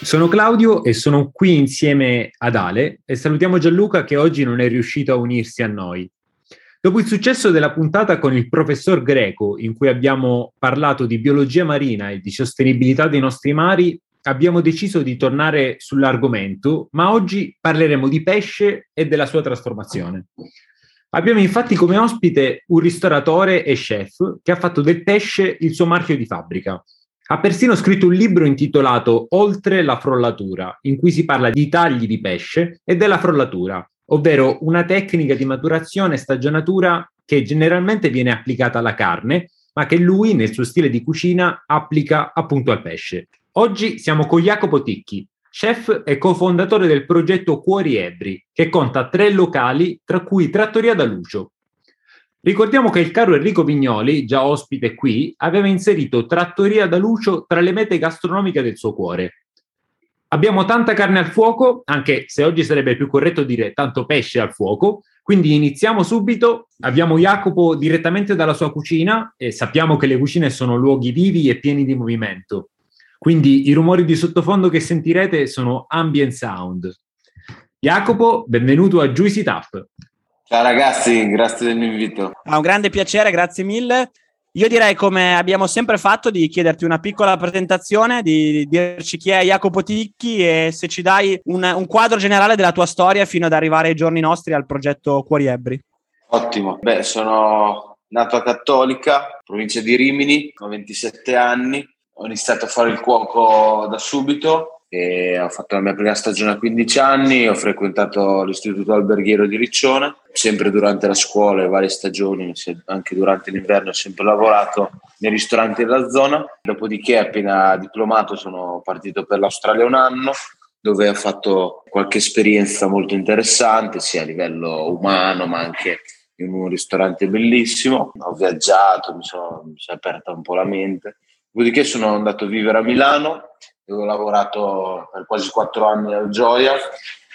Sono Claudio e sono qui insieme ad Ale e salutiamo Gianluca che oggi non è riuscito a unirsi a noi. Dopo il successo della puntata con il professor Greco, in cui abbiamo parlato di biologia marina e di sostenibilità dei nostri mari, abbiamo deciso di tornare sull'argomento, ma oggi parleremo di pesce e della sua trasformazione. Abbiamo infatti come ospite un ristoratore e chef che ha fatto del pesce il suo marchio di fabbrica. Ha persino scritto un libro intitolato Oltre la frollatura, in cui si parla di tagli di pesce e della frollatura, ovvero una tecnica di maturazione e stagionatura che generalmente viene applicata alla carne, ma che lui nel suo stile di cucina applica appunto al pesce. Oggi siamo con Jacopo Ticchi, chef e cofondatore del progetto Cuori Ebri, che conta tre locali, tra cui Trattoria da Lucio. Ricordiamo che il caro Enrico Vignoli, già ospite qui, aveva inserito Trattoria da Lucio tra le mete gastronomiche del suo cuore. Abbiamo tanta carne al fuoco, anche se oggi sarebbe più corretto dire tanto pesce al fuoco, quindi iniziamo subito. Abbiamo Jacopo direttamente dalla sua cucina e sappiamo che le cucine sono luoghi vivi e pieni di movimento. Quindi i rumori di sottofondo che sentirete sono ambient sound. Jacopo, benvenuto a Juicy Tap. Ciao ragazzi, grazie dell'invito. Ha un grande piacere, grazie mille. Io direi, come abbiamo sempre fatto, di chiederti una piccola presentazione, di dirci chi è Jacopo Ticchi e se ci dai un, un quadro generale della tua storia fino ad arrivare ai giorni nostri al progetto Cuori Ebri. Ottimo. Beh, sono nato a Cattolica, provincia di Rimini, ho 27 anni, ho iniziato a fare il cuoco da subito e ho fatto la mia prima stagione a 15 anni, ho frequentato l'istituto alberghiero di Riccione, sempre durante la scuola e varie stagioni, anche durante l'inverno ho sempre lavorato nei ristoranti della zona, dopodiché appena diplomato sono partito per l'Australia un anno, dove ho fatto qualche esperienza molto interessante, sia a livello umano ma anche in un ristorante bellissimo, ho viaggiato, mi sono, mi sono aperta un po' la mente. Dopodiché sono andato a vivere a Milano, ho lavorato per quasi quattro anni al Gioia,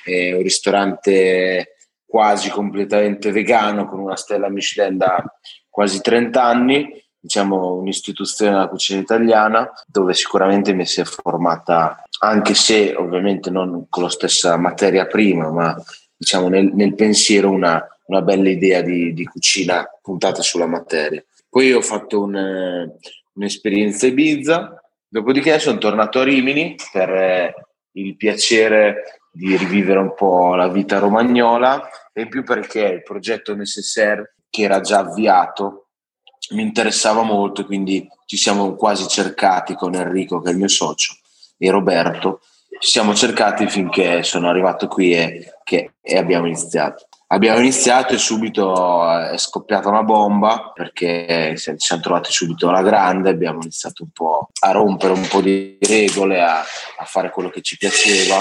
un ristorante quasi completamente vegano con una stella Michelin da quasi 30 anni, diciamo un'istituzione della cucina italiana dove sicuramente mi si è formata, anche se ovviamente non con la stessa materia prima, ma diciamo nel, nel pensiero una, una, bella idea di, di, cucina puntata sulla materia. Poi ho fatto un, un'esperienza Ibiza, dopodiché sono tornato a Rimini per eh, il piacere di rivivere un po' la vita romagnola e in più perché il progetto Necessaire che era già avviato mi interessava molto, quindi ci siamo quasi cercati con Enrico che è il mio socio e Roberto, ci siamo cercati finché sono arrivato qui e, che, e abbiamo iniziato. Abbiamo iniziato e subito eh, è scoppiata una bomba perché ci siamo trovati subito alla grande, abbiamo iniziato un po' a rompere un po' di regole, a, a fare quello che ci piaceva.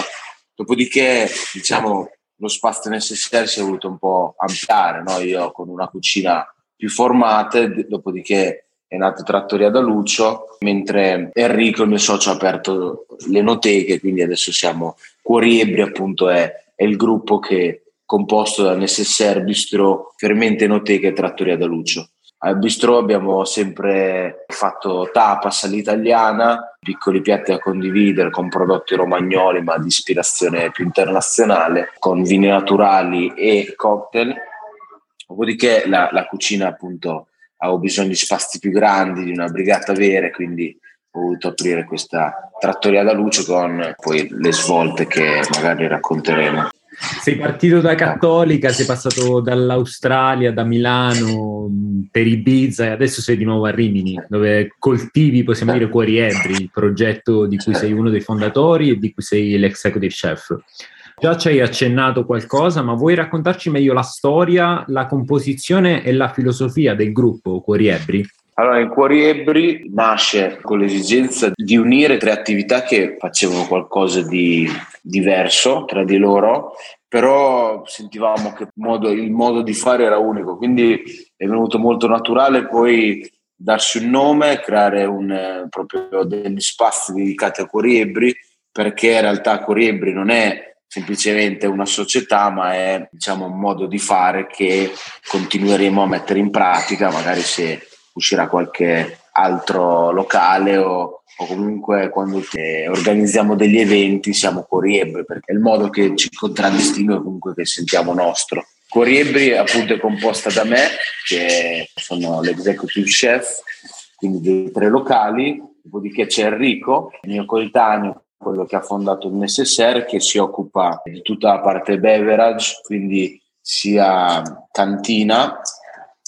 Dopodiché, diciamo, lo spazio necessario si è voluto un po' ampliare, no? io con una cucina più formata, dopodiché è nata Trattoria da Lucio, mentre Enrico, il mio socio, ha aperto le noteche, quindi adesso siamo Cuori Ebri, appunto è, è il gruppo che composto da Necessaire, Bistro, Fermente Enoteca e Trattoria da Lucio. Al bistro abbiamo sempre fatto tapas all'italiana, piccoli piatti da condividere con prodotti romagnoli ma di ispirazione più internazionale, con vini naturali e cocktail. Dopodiché la, la cucina appunto avevo bisogno di spazi più grandi, di una brigata vera, quindi ho voluto aprire questa trattoria da luce con poi le svolte che magari racconteremo. Sei partito da Cattolica, sei passato dall'Australia, da Milano, per Ibiza e adesso sei di nuovo a Rimini, dove coltivi, possiamo dire, Cuori Ebri, il progetto di cui sei uno dei fondatori e di cui sei l'executive chef. Già ci hai accennato qualcosa, ma vuoi raccontarci meglio la storia, la composizione e la filosofia del gruppo Cuori Ebri? Allora, in Cuori Ebri nasce con l'esigenza di unire tre attività che facevano qualcosa di diverso tra di loro, però sentivamo che il modo, il modo di fare era unico, quindi è venuto molto naturale poi darsi un nome, creare un, proprio degli spazi dedicati a Cuori Ebri, perché in realtà Cuori Ebri non è semplicemente una società, ma è diciamo, un modo di fare che continueremo a mettere in pratica, magari se uscirà qualche altro locale o, o comunque quando organizziamo degli eventi siamo Coriebri perché è il modo che ci contraddistingue comunque che sentiamo nostro. Coriebri appunto è composta da me che sono l'executive chef quindi dei tre locali dopodiché c'è Enrico il mio coetaneo quello che ha fondato il Necessaire che si occupa di tutta la parte beverage quindi sia cantina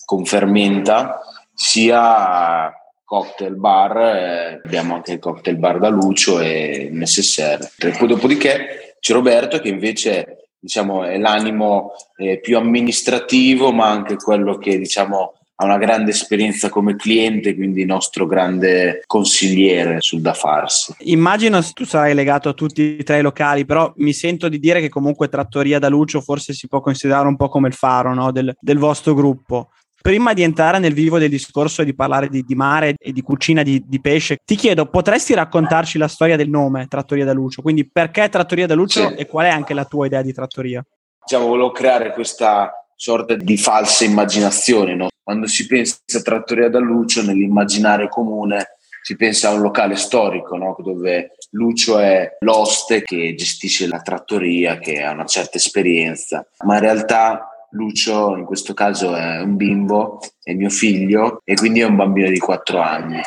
con fermenta sia cocktail bar, eh, abbiamo anche il cocktail bar da Lucio e il necessaire. Poi dopodiché c'è Roberto che invece diciamo, è l'animo eh, più amministrativo, ma anche quello che diciamo, ha una grande esperienza come cliente, quindi nostro grande consigliere sul da farsi. Immagino tu sarai legato a tutti i tre locali, però mi sento di dire che comunque Trattoria da Lucio forse si può considerare un po' come il faro no? del, del vostro gruppo. Prima di entrare nel vivo del discorso e di parlare di, di mare e di cucina di, di, pesce, ti chiedo, potresti raccontarci la storia del nome Trattoria da Lucio? Quindi perché Trattoria da Lucio sì. e qual è anche la tua idea di trattoria? Diciamo, volevo creare questa sorta di falsa immaginazione, no? Quando si pensa a Trattoria da Lucio, nell'immaginario comune si pensa a un locale storico, no? dove Lucio è l'oste che gestisce la trattoria, che ha una certa esperienza, ma in realtà Lucio in questo caso è un bimbo, è mio figlio e quindi è un bambino di 4 anni.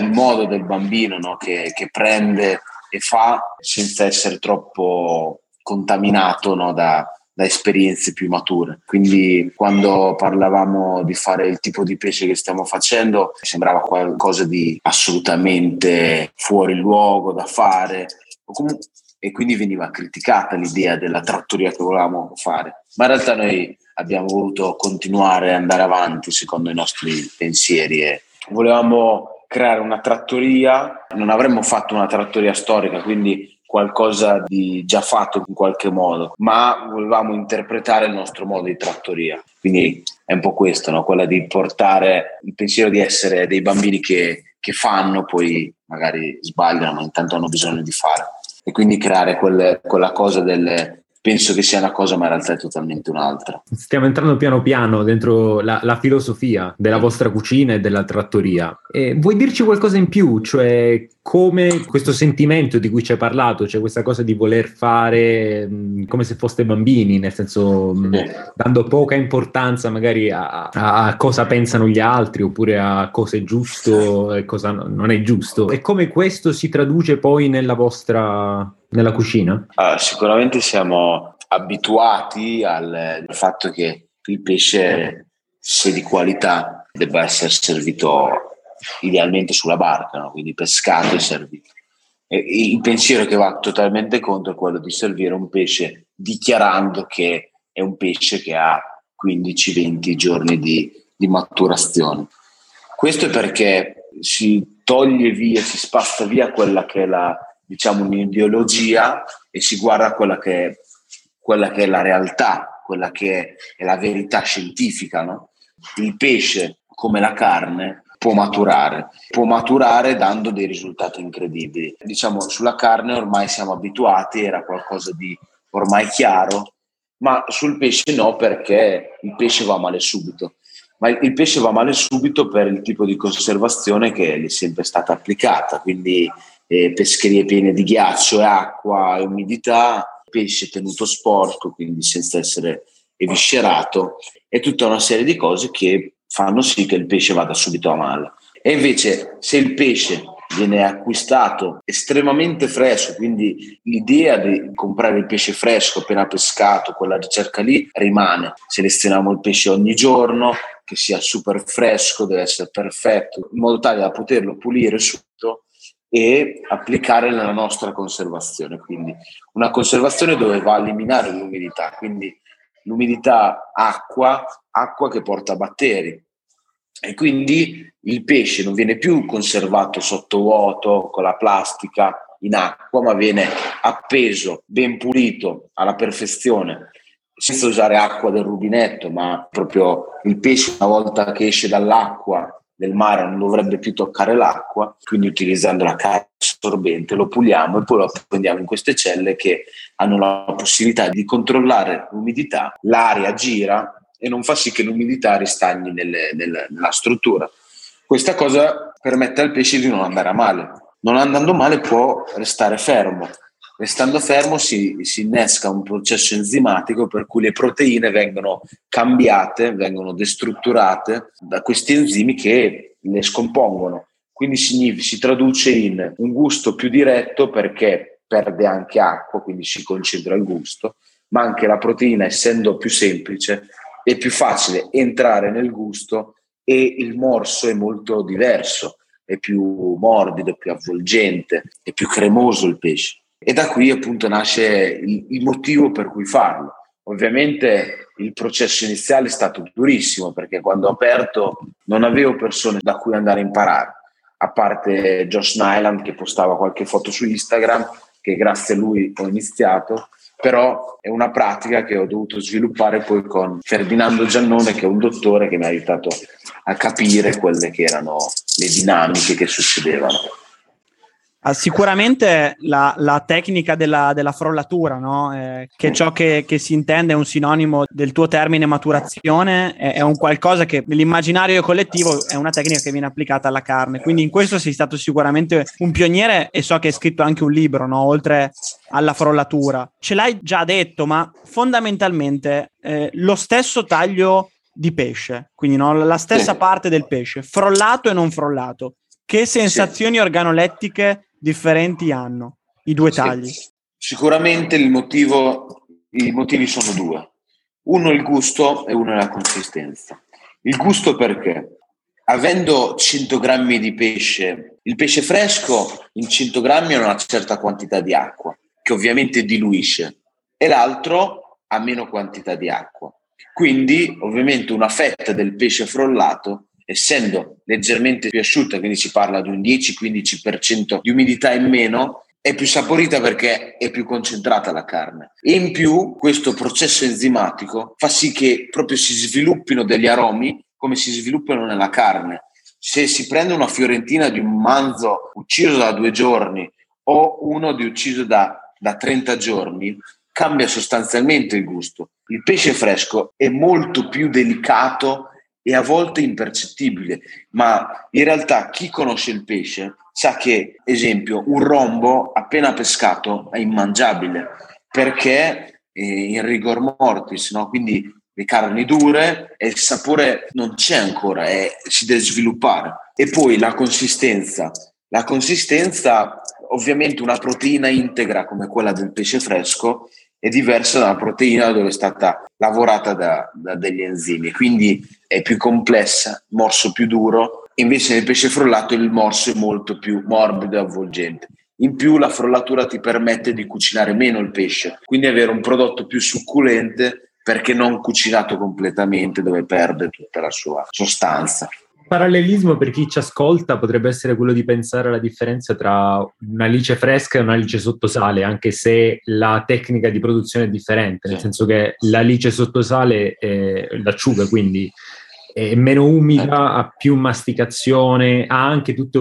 Il modo del bambino no, che, che, prende e fa senza essere troppo contaminato no, da, da esperienze più mature. Quindi quando parlavamo di fare il tipo di pesce che stiamo facendo, sembrava qualcosa di assolutamente fuori luogo da fare. e quindi veniva criticata l'idea della trattoria che volevamo fare. Ma in realtà noi abbiamo voluto continuare ad andare avanti secondo i nostri pensieri e volevamo creare una trattoria, non avremmo fatto una trattoria storica, quindi qualcosa di già fatto in qualche modo, ma volevamo interpretare il nostro modo di trattoria. Quindi è un po' questo, no? quella di portare il pensiero di essere dei bambini che, che fanno, poi magari sbagliano, ma intanto hanno bisogno di fare. E quindi creare quelle, quella cosa delle, penso che sia una cosa, ma in realtà è totalmente un'altra. Stiamo entrando piano piano dentro la, la filosofia della vostra cucina e della trattoria. E vuoi dirci qualcosa in più? Cioè, come questo sentimento di cui ci hai parlato, cioè questa cosa di voler fare mh, come se foste bambini, nel senso mh, dando poca importanza magari a, a, a, cosa pensano gli altri oppure a cosa è giusto e cosa non è giusto. E come questo si traduce poi nella vostra nella cucina? Uh, sicuramente siamo abituati al, al, fatto che il pesce, se di qualità, debba essere servito idealmente sulla barca, no? quindi pescato e servito. E il pensiero che va totalmente contro è quello di servire un pesce dichiarando che è un pesce che ha 15-20 giorni di, di maturazione. Questo è perché si toglie via, si spazza via quella che è la, diciamo, un'ideologia e si guarda quella che è, quella che è la realtà, quella che è la verità scientifica. No? Il pesce, come la carne, può maturare, può maturare dando dei risultati incredibili. Diciamo, sulla carne ormai siamo abituati, era qualcosa di ormai chiaro, ma sul pesce no perché il pesce va male subito. Ma il pesce va male subito per il tipo di conservazione che gli è sempre stata applicata, quindi eh, pescherie piene di ghiaccio e acqua e umidità, pesce tenuto sporco, quindi senza essere eviscerato, e tutta una serie di cose che fanno sì che il pesce vada subito a male. E invece se il pesce viene acquistato estremamente fresco, quindi l'idea di comprare il pesce fresco appena pescato, quella ricerca lì rimane. Selezioniamo il pesce ogni giorno, che sia super fresco, deve essere perfetto, in modo tale da poterlo pulire subito e applicare nella nostra conservazione. Quindi una conservazione dove va a eliminare l'umidità, quindi l'umidità acqua, acqua che porta batteri. E quindi il pesce non viene più conservato sotto vuoto con la plastica in acqua, ma viene appeso, ben pulito alla perfezione, senza usare acqua del rubinetto, ma proprio il pesce una volta che esce dall'acqua del mare non dovrebbe più toccare l'acqua, quindi utilizzando la carta assorbente lo puliamo e poi lo appendiamo in queste celle che hanno la possibilità di controllare l'umidità, l'aria gira e non fa sì che l'umidità ristagni nelle, nelle, nella struttura. Questa cosa permette al pesce di non andare a male. Non andando male può restare fermo. Restando fermo si, si innesca un processo enzimatico per cui le proteine vengono cambiate, vengono destrutturate da questi enzimi che le scompongono. Quindi si, si traduce in un gusto più diretto perché perde anche acqua, quindi si concentra il gusto, ma anche la proteina, essendo più semplice, è più facile entrare nel gusto e il morso è molto diverso, è più morbido, più avvolgente, è più cremoso il pesce. E da qui appunto nasce il, il motivo per cui farlo. Ovviamente il processo iniziale è stato durissimo perché quando ho aperto non avevo persone da cui andare a imparare, a parte Josh Nyland che postava qualche foto su Instagram, che grazie a lui ho iniziato, però è una pratica che ho dovuto sviluppare poi con Ferdinando Giannone, che è un dottore che mi ha aiutato a capire quelle che erano le dinamiche che succedevano. Ah, sicuramente la, la, tecnica della, della frollatura, no? eh, che ciò che, che, si intende è un sinonimo del tuo termine maturazione, è, è, un qualcosa che nell'immaginario collettivo è una tecnica che viene applicata alla carne. Quindi in questo sei stato sicuramente un pioniere e so che hai scritto anche un libro, no? oltre alla frollatura. Ce l'hai già detto, ma fondamentalmente eh, lo stesso taglio di pesce, quindi no? la stessa parte del pesce, frollato e non frollato. Che sensazioni organolettiche differenti hanno i due tagli? Sì. Sicuramente il motivo, i motivi sono due. Uno è il gusto e uno è la consistenza. Il gusto perché? Avendo 100 grammi di pesce, il pesce fresco in 100 grammi ha una certa quantità di acqua, che ovviamente diluisce, e l'altro ha meno quantità di acqua. Quindi, ovviamente, una fetta del pesce frollato essendo leggermente più asciutta, quindi si parla di un 10-15% di umidità in meno, è più saporita perché è più concentrata la carne. E in più questo processo enzimatico fa sì che proprio si sviluppino degli aromi come si sviluppano nella carne. Se si prende una fiorentina di un manzo ucciso da due giorni o uno di ucciso da, da 30 giorni, cambia sostanzialmente il gusto. Il pesce fresco è molto più delicato e a volte impercettibile, ma in realtà chi conosce il pesce sa che, esempio, un rombo appena pescato è immangiabile perché è in rigor mortis, no? quindi le carni dure e il sapore non c'è ancora, è, si deve sviluppare. E poi la consistenza. La consistenza, ovviamente una proteina integra come quella del pesce fresco è diversa da una proteina dove è stata lavorata da, da degli enzimi, quindi è più complessa, morso più duro, invece nel pesce frollato il morso è molto più morbido e avvolgente. In più la frollatura ti permette di cucinare meno il pesce, quindi avere un prodotto più succulente perché non cucinato completamente dove perde tutta la sua sostanza parallelismo per chi ci ascolta potrebbe essere quello di pensare alla differenza tra un'alice fresca e un'alice sottosale, anche se la tecnica di produzione è differente, nel senso che l'alice sottosale è l'acciuga, quindi è meno umida, certo. ha più masticazione, ha anche tutti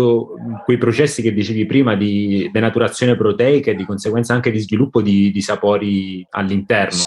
quei processi che dicevi prima di denaturazione proteica e di conseguenza anche di sviluppo di, di sapori all'interno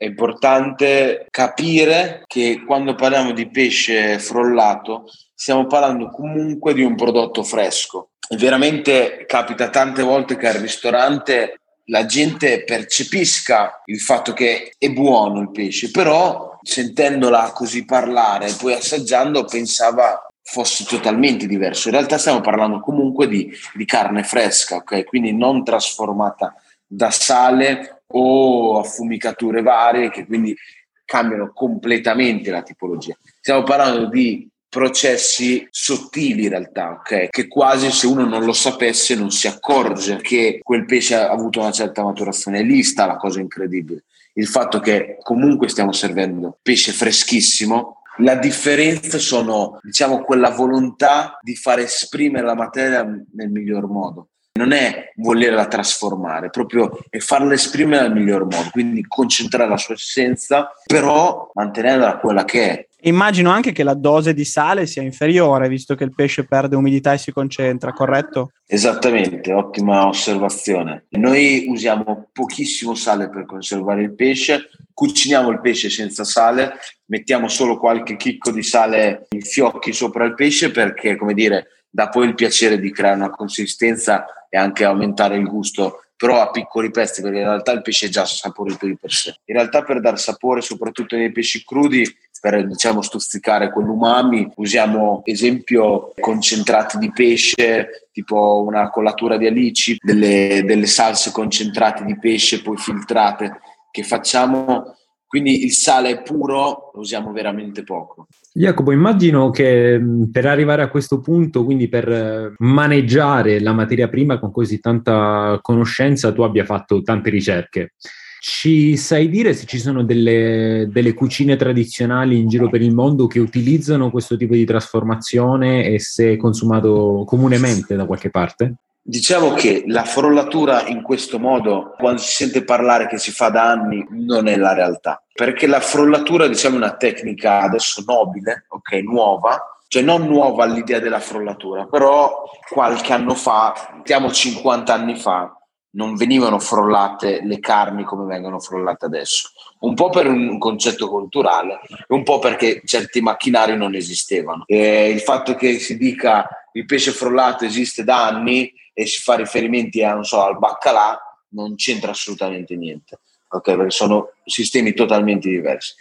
è importante capire che quando parliamo di pesce frollato stiamo parlando comunque di un prodotto fresco. E veramente capita tante volte che al ristorante la gente percepisca il fatto che è buono il pesce, però sentendola così parlare e poi assaggiando pensava fosse totalmente diverso. In realtà stiamo parlando comunque di, di carne fresca, ok? Quindi non trasformata da sale o affumicature varie che quindi cambiano completamente la tipologia. Stiamo parlando di processi sottili in realtà, ok? Che quasi se uno non lo sapesse non si accorge che quel pesce ha avuto una certa maturazione. Lì sta la cosa incredibile. Il fatto che comunque stiamo servendo pesce freschissimo, la differenza sono, diciamo, quella volontà di far esprimere la materia nel miglior modo. Non è volerla trasformare, proprio è farla esprimere nel miglior modo, quindi concentrare la sua essenza, però mantenerla quella che è. Immagino anche che la dose di sale sia inferiore, visto che il pesce perde umidità e si concentra, corretto? Esattamente, ottima osservazione. Noi usiamo pochissimo sale per conservare il pesce, cuciniamo il pesce senza sale, mettiamo solo qualche chicco di sale in fiocchi sopra il pesce perché, come dire, dà poi il piacere di creare una consistenza e anche aumentare il gusto però a piccoli pezzi perché in realtà il pesce è già saporito di per sé. In realtà per dar sapore soprattutto nei pesci crudi per diciamo stuzzicare quell'umami usiamo esempio concentrati di pesce tipo una collatura di alici delle, delle salse concentrate di pesce poi filtrate che facciamo quindi il sale puro lo usiamo veramente poco. Jacopo, immagino che per arrivare a questo punto, quindi per eh, maneggiare la materia prima con così tanta conoscenza, tu abbia fatto tante ricerche. Ci sai dire se ci sono delle, delle, cucine tradizionali in giro per il mondo che utilizzano questo tipo di trasformazione e se è consumato comunemente da qualche parte? Diciamo che la frollatura in questo modo, quando si sente parlare che si fa da anni, non è la realtà. Perché la frollatura, diciamo, è una tecnica adesso nobile, ok, nuova, cioè non nuova all'idea della frollatura, però qualche anno fa, mettiamo 50 anni fa, non venivano frollate le carni come vengono frollate adesso. Un po' per un concetto culturale un po' perché certi macchinari non esistevano. E il fatto che si dica il pesce frollato esiste da anni e si fa riferimenti a, so, al baccalà non c'entra assolutamente niente, okay? perché sono sistemi totalmente diversi.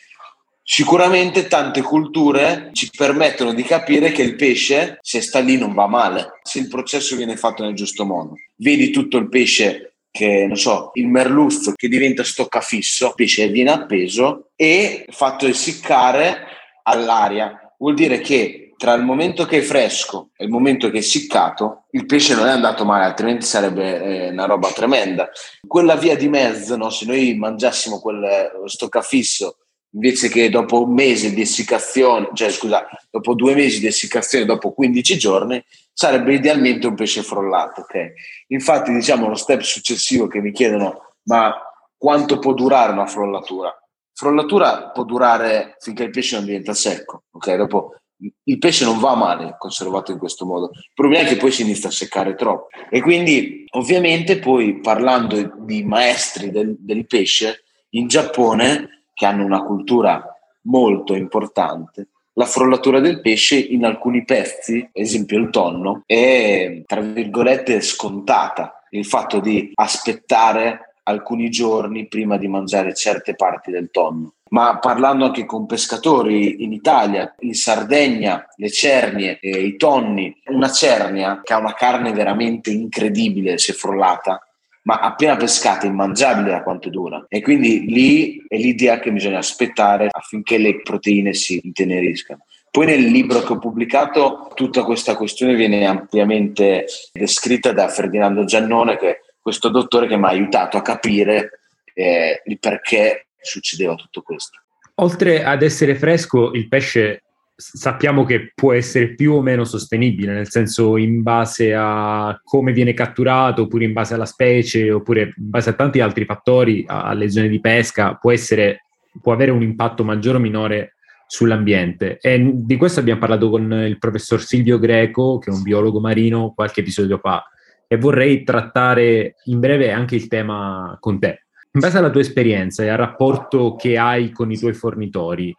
Sicuramente tante culture ci permettono di capire che il pesce, se sta lì, non va male, se il processo viene fatto nel giusto modo. Vedi tutto il pesce che, non so, il merluzzo che diventa stoccafisso, il pesce viene appeso e fatto essiccare all'aria. Vuol dire che tra il momento che è fresco e il momento che è essiccato, il pesce non è andato male, altrimenti sarebbe eh, una roba tremenda. Quella via di mezzo, no? se noi mangiassimo quel stoccafisso invece che dopo un mese di essiccazione, cioè scusa, dopo due mesi di essiccazione, dopo 15 giorni, sarebbe idealmente un pesce frollato. Okay? Infatti, diciamo, lo step successivo che mi chiedono, ma quanto può durare una frollatura? Frollatura può durare finché il pesce non diventa secco, ok? Dopo il pesce non va male conservato in questo modo. Il problema è che poi si inizia a seccare troppo. E quindi, ovviamente, poi parlando di maestri del, del pesce, in Giappone che hanno una cultura molto importante, la frollatura del pesce in alcuni pezzi, ad esempio il tonno, è tra virgolette scontata. Il fatto di aspettare alcuni giorni prima di mangiare certe parti del tonno. Ma parlando anche con pescatori in Italia, in Sardegna, le cernie, eh, i tonni, una cernia che ha una carne veramente incredibile se frollata, ma appena pescata immangiabile da quanto dura e quindi lì è l'idea che bisogna aspettare affinché le proteine si inteneriscano. Poi nel libro che ho pubblicato tutta questa questione viene ampiamente descritta da Ferdinando Giannone, che questo dottore che mi ha aiutato a capire eh, il perché succedeva tutto questo. Oltre ad essere fresco, il pesce sappiamo che può essere più o meno sostenibile, nel senso in base a come viene catturato, oppure in base alla specie, oppure in base a tanti altri fattori, alle zone di pesca, può, essere, può avere un impatto maggiore o minore sull'ambiente. E di questo abbiamo parlato con il professor Silvio Greco, che è un biologo marino, qualche episodio fa, e vorrei trattare in breve anche il tema con te. In base alla tua esperienza e al rapporto che hai con i tuoi fornitori,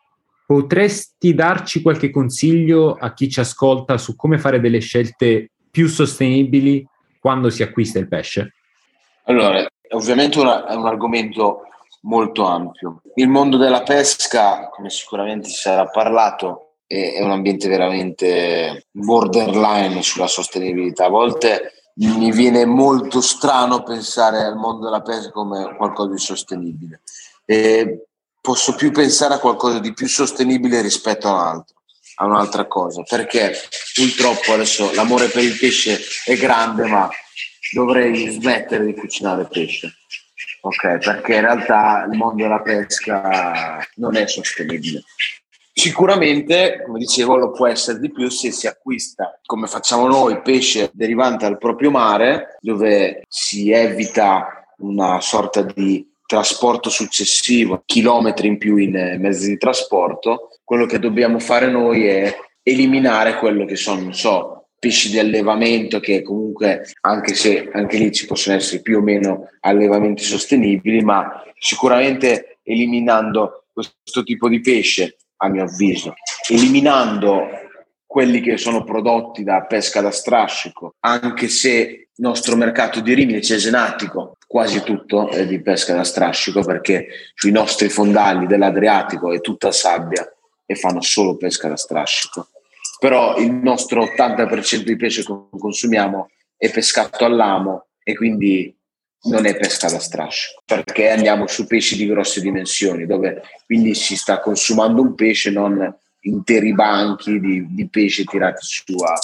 Potresti darci qualche consiglio a chi ci ascolta su come fare delle scelte più sostenibili quando si acquista il pesce? Allora, ovviamente una, è un argomento molto ampio. Il mondo della pesca, come sicuramente si sarà parlato, è un ambiente veramente borderline sulla sostenibilità. A volte mi viene molto strano pensare al mondo della pesca come qualcosa di sostenibile. E posso più pensare a qualcosa di più sostenibile rispetto a un altro a un'altra cosa perché purtroppo adesso l'amore per il pesce è grande ma dovrei smettere di cucinare pesce ok perché in realtà il mondo della pesca non è sostenibile Sicuramente, come dicevo, lo può essere di più se si acquista, come facciamo noi, pesce derivante dal proprio mare, dove si evita una sorta di trasporto successivo, chilometri in più in eh, mezzi di trasporto. Quello che dobbiamo fare noi è eliminare quello che sono, non so, pesci di allevamento che comunque anche se anche lì ci possono essere più o meno allevamenti sostenibili ma sicuramente eliminando questo tipo di pesce a mio avviso, eliminando quelli che sono prodotti da pesca da strascico, anche se il nostro mercato di Rimini cesenatico quasi tutto è di pesca da strascico perché sui nostri fondali dell'Adriatico è tutta sabbia e fanno solo pesca da strascico. Però il nostro 80% di pesce che consumiamo è pescato all'amo e quindi non è pesca da strascico, perché andiamo su pesci di grosse dimensioni, dove quindi si sta consumando un pesce, non interi banchi di, di pesce tirati su a...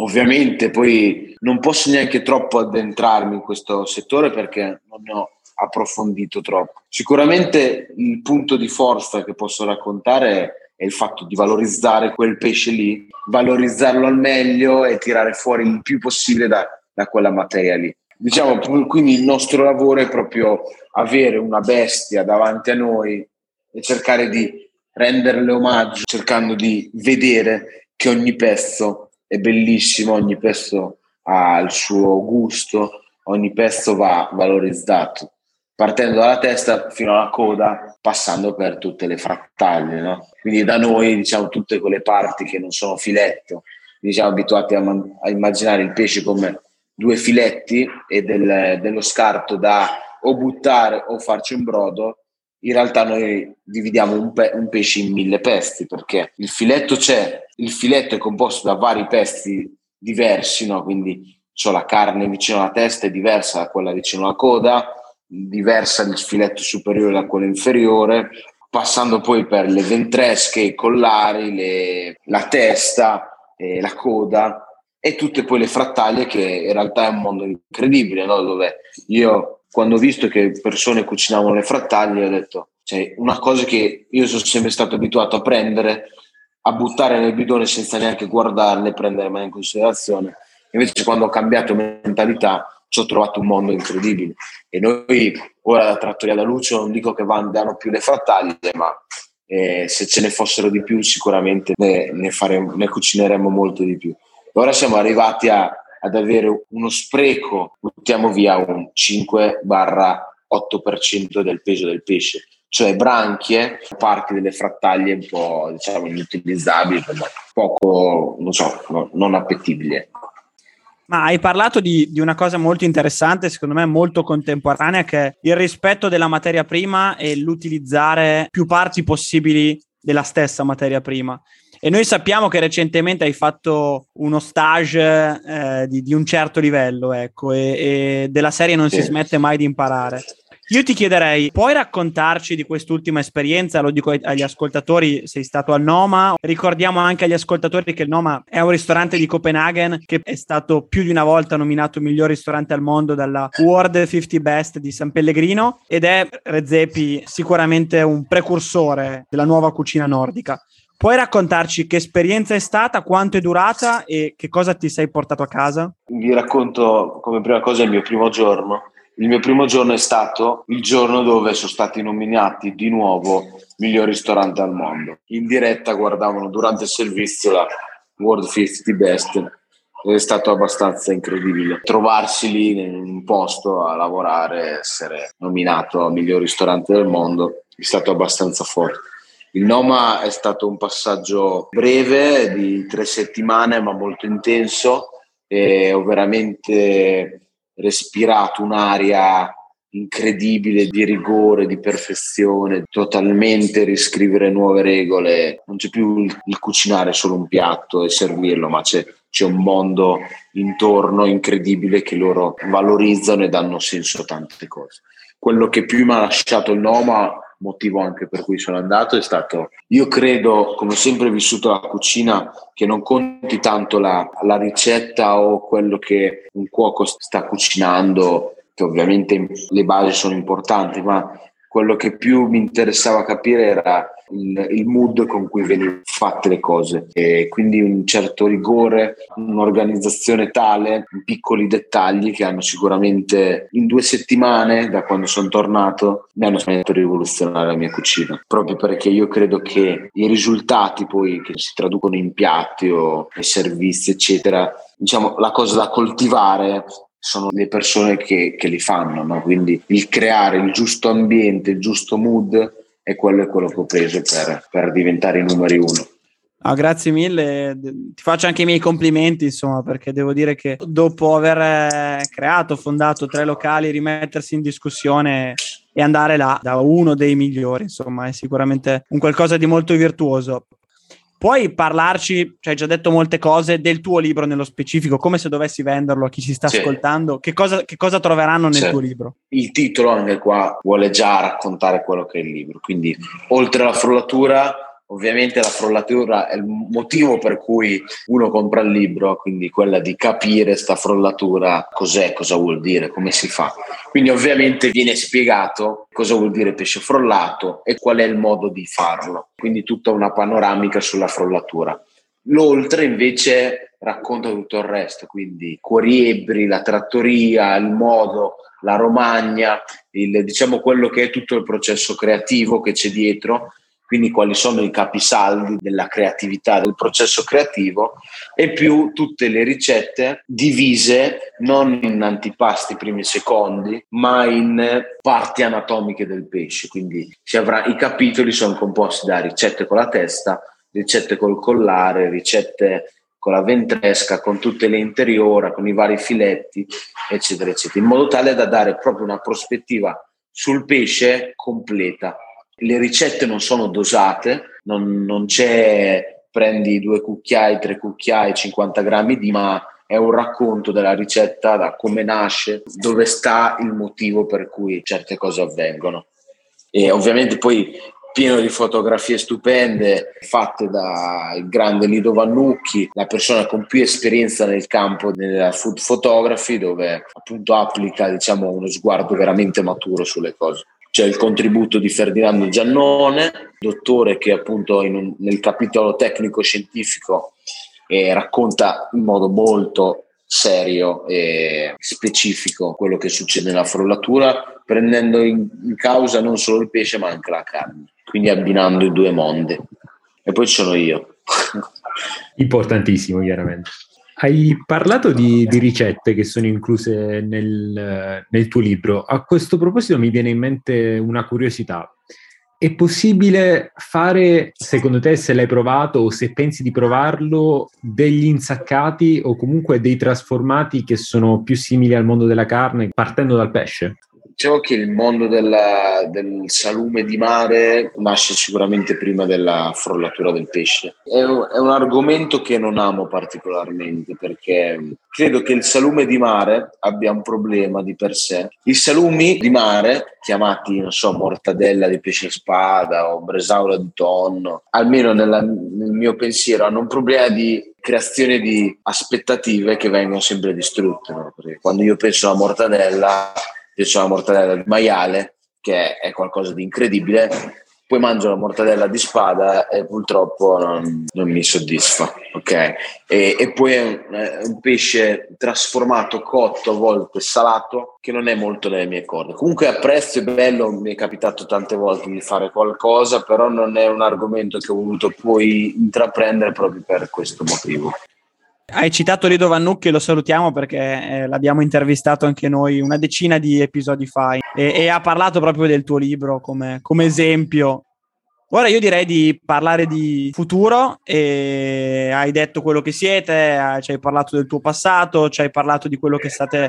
Ovviamente poi non posso neanche troppo addentrarmi in questo settore perché non ne ho approfondito troppo. Sicuramente il punto di forza che posso raccontare è il fatto di valorizzare quel pesce lì, valorizzarlo al meglio e tirare fuori il più possibile da, da quella materia lì. Diciamo, quindi il nostro lavoro è proprio avere una bestia davanti a noi e cercare di renderle omaggio, cercando di vedere che ogni pezzo è bellissimo, ogni pezzo ha il suo gusto, ogni pezzo va valorizzato, partendo dalla testa fino alla coda, passando per tutte le frattaglie. No? Quindi da noi, diciamo, tutte quelle parti che non sono filetto, siamo abituati a, man- a immaginare il pesce come due filetti e del, dello scarto da o buttare o farci un brodo, in realtà noi dividiamo un, pe- un, pesce in mille pesti perché il filetto c'è, il filetto è composto da vari pesti diversi, no? quindi c'ho la carne vicino alla testa è diversa da quella vicino alla coda, diversa il filetto superiore da quello inferiore, passando poi per le ventresche, i collari, le, la testa, eh, la coda e tutte poi le frattaglie che in realtà è un mondo incredibile, no? dove io quando ho visto che persone cucinavano le frattaglie ho detto, cioè, una cosa che io sono sempre stato abituato a prendere, a buttare nel bidone senza neanche guardarle, prendere mai in considerazione. Invece quando ho cambiato mentalità ci ho trovato un mondo incredibile e noi ora da Trattoria da Lucio non dico che vanno più le frattaglie, ma eh, se ce ne fossero di più sicuramente ne, ne, faremo, ne cucineremo molto di più. Ora siamo arrivati a, ad avere uno spreco, buttiamo via un 5-8% del peso del pesce, cioè branchie, parti delle frattaglie un po' diciamo inutilizzabili, poco, non so, no, non appetibili. Ma hai parlato di, di, una cosa molto interessante, secondo me molto contemporanea, che è il rispetto della materia prima e l'utilizzare più parti possibili della stessa materia prima. E noi sappiamo che recentemente hai fatto uno stage eh, di, di, un certo livello, ecco, e, e della serie non sì. si smette mai di imparare. Io ti chiederei, puoi raccontarci di quest'ultima esperienza? Lo dico agli ascoltatori, sei stato al Noma. Ricordiamo anche agli ascoltatori che il Noma è un ristorante di Copenaghen che è stato più di una volta nominato miglior ristorante al mondo dalla World 50 Best di San Pellegrino ed è Rezzepi sicuramente un precursore della nuova cucina nordica. Puoi raccontarci che esperienza è stata, quanto è durata e che cosa ti sei portato a casa? Vi racconto come prima cosa il mio primo giorno. Il mio primo giorno è stato il giorno dove sono stati nominati di nuovo miglior ristorante al mondo. In diretta guardavano durante il servizio la World 50 Best è stato abbastanza incredibile trovarsi lì in un posto a lavorare, essere nominato miglior ristorante del mondo, è stato abbastanza forte. Il Noma è stato un passaggio breve di tre settimane, ma molto intenso e ho veramente respirato un'aria incredibile di rigore, di perfezione, totalmente riscrivere nuove regole. Non c'è più il, cucinare solo un piatto e servirlo, ma c'è, c'è, un mondo intorno incredibile che loro valorizzano e danno senso a tante cose. Quello che più mi ha lasciato il Noma motivo anche per cui sono andato è stato, io credo, come ho sempre vissuto la cucina, che non conti tanto la, la ricetta o quello che un cuoco sta cucinando, che ovviamente le basi sono importanti, ma quello che più mi interessava capire era il, il, mood con cui venivano fatte le cose. E quindi un certo rigore, un'organizzazione tale, piccoli dettagli che hanno sicuramente in due settimane da quando sono tornato mi hanno di rivoluzionare la mia cucina. Proprio perché io credo che i risultati poi che si traducono in piatti o servizi eccetera diciamo la cosa da coltivare sono le persone che, che li fanno, no? quindi il creare il giusto ambiente, il giusto mood è quello, è quello che ho preso per, per diventare i numeri uno. Ah, grazie mille, ti faccio anche i miei complimenti, insomma, perché devo dire che dopo aver eh, creato, fondato tre locali, rimettersi in discussione e andare là da uno dei migliori, insomma, è sicuramente un qualcosa di molto virtuoso. Puoi parlarci, cioè hai già detto molte cose, del tuo libro nello specifico, come se dovessi venderlo a chi ci sta sì. ascoltando, che cosa, che cosa, troveranno nel sì. tuo libro? Il titolo anche qua vuole già raccontare quello che è il libro, quindi oltre alla frullatura Ovviamente la frollatura è il motivo per cui uno compra il libro, quindi quella di capire sta frollatura cos'è, cosa vuol dire, come si fa. Quindi ovviamente viene spiegato cosa vuol dire pesce frollato e qual è il modo di farlo. Quindi tutta una panoramica sulla frollatura. L'oltre invece racconta tutto il resto, quindi Cuoriebri, la trattoria, il modo, la romagna, il, diciamo quello che è tutto il processo creativo che c'è dietro quindi quali sono i capisaldi della creatività, del processo creativo, e più tutte le ricette divise non in antipasti primi e secondi, ma in parti anatomiche del pesce. Quindi avrà, i capitoli sono composti da ricette con la testa, ricette col collare, ricette con la ventresca, con tutte le interiora, con i vari filetti, eccetera, eccetera, in modo tale da dare proprio una prospettiva sul pesce completa le ricette non sono dosate, non, non c'è prendi due cucchiai, tre cucchiai, 50 grammi di, ma è un racconto della ricetta, da come nasce, dove sta il motivo per cui certe cose avvengono. E ovviamente poi pieno di fotografie stupende fatte dal grande Lido Vannucchi, la persona con più esperienza nel campo della food photography, dove appunto applica diciamo, uno sguardo veramente maturo sulle cose c'è il contributo di Ferdinando Giannone, dottore che appunto un, nel capitolo tecnico-scientifico eh, racconta in modo molto serio e specifico quello che succede nella frollatura, prendendo in, in causa non solo il pesce ma anche la carne, quindi abbinando i due mondi. E poi ci sono io. Importantissimo, chiaramente. Hai parlato di, di, ricette che sono incluse nel, nel, tuo libro. A questo proposito mi viene in mente una curiosità. È possibile fare, secondo te, se l'hai provato o se pensi di provarlo, degli insaccati o comunque dei trasformati che sono più simili al mondo della carne partendo dal pesce? Diciamo che il mondo della, del salume di mare nasce sicuramente prima della frollatura del pesce. È un, è un, argomento che non amo particolarmente perché credo che il salume di mare abbia un problema di per sé. I salumi di mare, chiamati, non so, mortadella di pesce spada o bresaola di tonno, almeno nella, nel mio pensiero, hanno un problema di creazione di aspettative che vengono sempre distrutte. No? Quando io penso alla mortadella io ho la mortadella di maiale, che è qualcosa di incredibile, poi mangio la mortadella di spada e purtroppo non, non mi soddisfa, ok? E, e poi è un, è un, pesce trasformato, cotto, a volte salato, che non è molto nelle mie corde. Comunque apprezzo, è bello, mi è capitato tante volte di fare qualcosa, però non è un argomento che ho voluto poi intraprendere proprio per questo motivo. Hai citato Lido Vannucchi, lo salutiamo perché eh, l'abbiamo intervistato anche noi una decina di episodi fa e, e ha parlato proprio del tuo libro come, come, esempio. Ora io direi di parlare di futuro e hai detto quello che siete, ci hai parlato del tuo passato, ci hai parlato di quello che state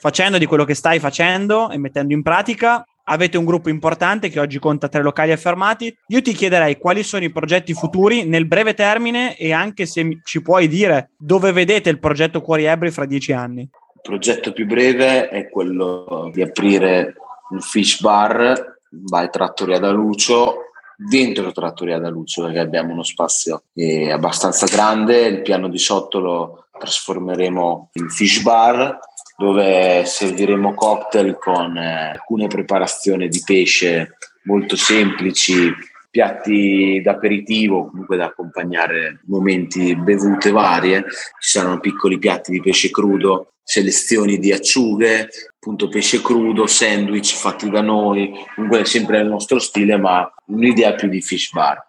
facendo di quello che stai facendo e mettendo in pratica. Avete un gruppo importante che oggi conta tre locali affermati. Io ti chiederei quali sono i progetti futuri nel breve termine e anche se ci puoi dire dove vedete il progetto Cuori Ebri fra dieci anni. Il progetto più breve è quello di aprire un fish bar by Trattoria da Lucio dentro Trattoria da Lucio perché abbiamo uno spazio eh, abbastanza grande il piano di sotto lo trasformeremo in fish bar dove serviremo cocktail con eh, alcune preparazioni di pesce molto semplici piatti d'aperitivo, comunque da accompagnare momenti bevute varie. Ci saranno piccoli piatti di pesce crudo, selezioni di acciughe, appunto pesce crudo, sandwich fatti da noi, comunque sempre nel nostro stile, ma un'idea più di fish bar.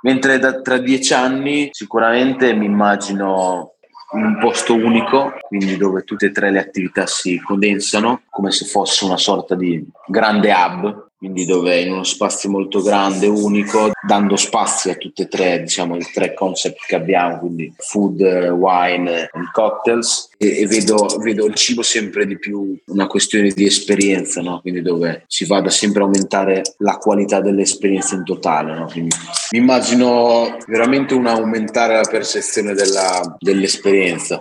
Mentre da, tra dieci anni sicuramente mi immagino un posto unico, quindi dove tutte e tre le attività si condensano, come se fosse una sorta di grande hub quindi dove in uno spazio molto grande, unico, dando spazio a tutte e tre, diciamo, i tre concept che abbiamo, quindi food, wine e cocktails, e, e vedo, vedo, il cibo sempre di più una questione di esperienza, no? quindi dove si vada sempre a aumentare la qualità dell'esperienza in totale. No? Mi immagino veramente un aumentare la percezione della, dell'esperienza.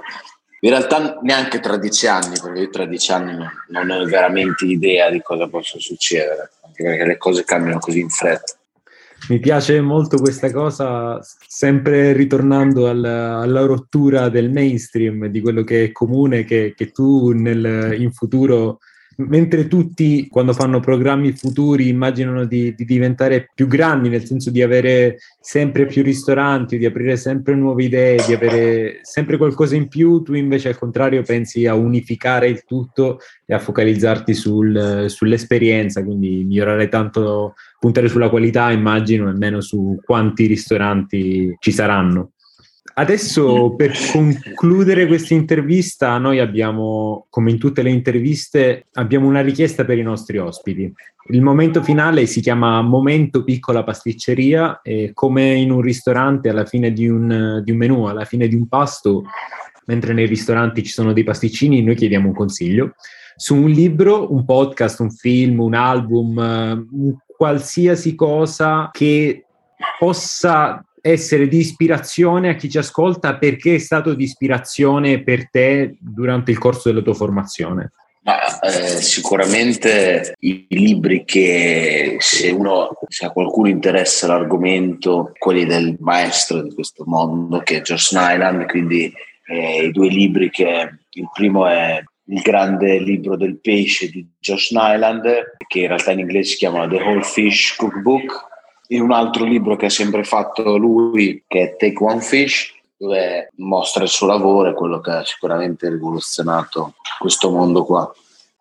In realtà neanche tra dieci anni, perché io tra dieci anni non ho veramente idea di cosa possa succedere, perché le cose cambiano così in fretta. Mi piace molto questa cosa, sempre ritornando alla, alla rottura del mainstream, di quello che è comune, che, che tu nel, in futuro mentre tutti quando fanno programmi futuri immaginano di, di, diventare più grandi, nel senso di avere sempre più ristoranti, di aprire sempre nuove idee, di avere sempre qualcosa in più, tu invece al contrario pensi a unificare il tutto e a focalizzarti sul, sull'esperienza, quindi migliorare tanto, puntare sulla qualità immagino e meno su quanti ristoranti ci saranno. Adesso per concludere questa intervista, noi abbiamo, come in tutte le interviste, abbiamo una richiesta per i nostri ospiti. Il momento finale si chiama Momento piccola pasticceria e come in un ristorante alla fine di un, di un menù, alla fine di un pasto, mentre nei ristoranti ci sono dei pasticcini, noi chiediamo un consiglio su un libro, un podcast, un film, un album, qualsiasi cosa che possa essere di ispirazione a chi ci ascolta perché è stato di ispirazione per te durante il corso della tua formazione? Ma, eh, sicuramente i libri che se uno se a qualcuno interessa l'argomento, quelli del maestro di questo mondo che è Josh Nyland, quindi eh, i due libri che il primo è il grande libro del pesce di Josh Nyland, che in realtà in inglese si chiama The Whole Fish Cookbook, in un altro libro che ha sempre fatto lui, che è Take One Fish, dove mostra il suo lavoro e quello che ha sicuramente rivoluzionato questo mondo qua.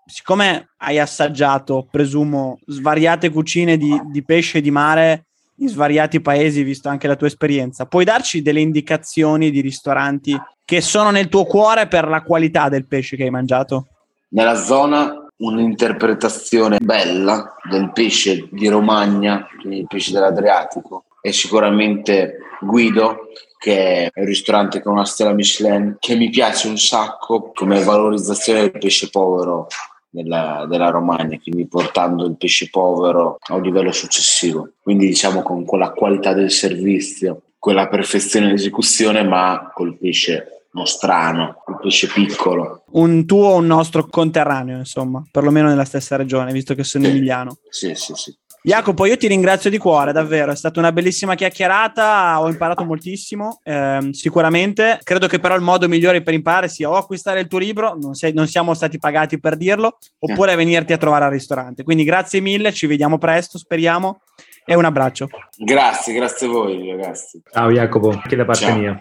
Siccome hai assaggiato, presumo, svariate cucine di, di pesce e di mare in svariati paesi, visto anche la tua esperienza, puoi darci delle indicazioni di ristoranti che sono nel tuo cuore per la qualità del pesce che hai mangiato? Nella zona un'interpretazione bella del pesce di Romagna, il pesce dell'Adriatico, è sicuramente Guido, che è un ristorante con una stella Michelin, che mi piace un sacco come valorizzazione del pesce povero della, della, Romagna, quindi portando il pesce povero a un livello successivo. Quindi diciamo con quella qualità del servizio, quella perfezione dell'esecuzione, ma col pesce nostrano, un pesce piccolo. Un tuo o un nostro conterraneo, insomma, perlomeno nella stessa regione, visto che sono emiliano. Sì, sì, sì. Jacopo, io ti ringrazio di cuore, davvero, è stata una bellissima chiacchierata, ho imparato moltissimo, ehm, sicuramente. Credo che però il modo migliore per imparare sia o acquistare il tuo libro, non, sei, non siamo stati pagati per dirlo, oppure venirti a trovare al ristorante. Quindi grazie mille, ci vediamo presto, speriamo, e un abbraccio. Grazie, grazie a voi ragazzi. Ciao Jacopo, anche da parte Ciao. mia.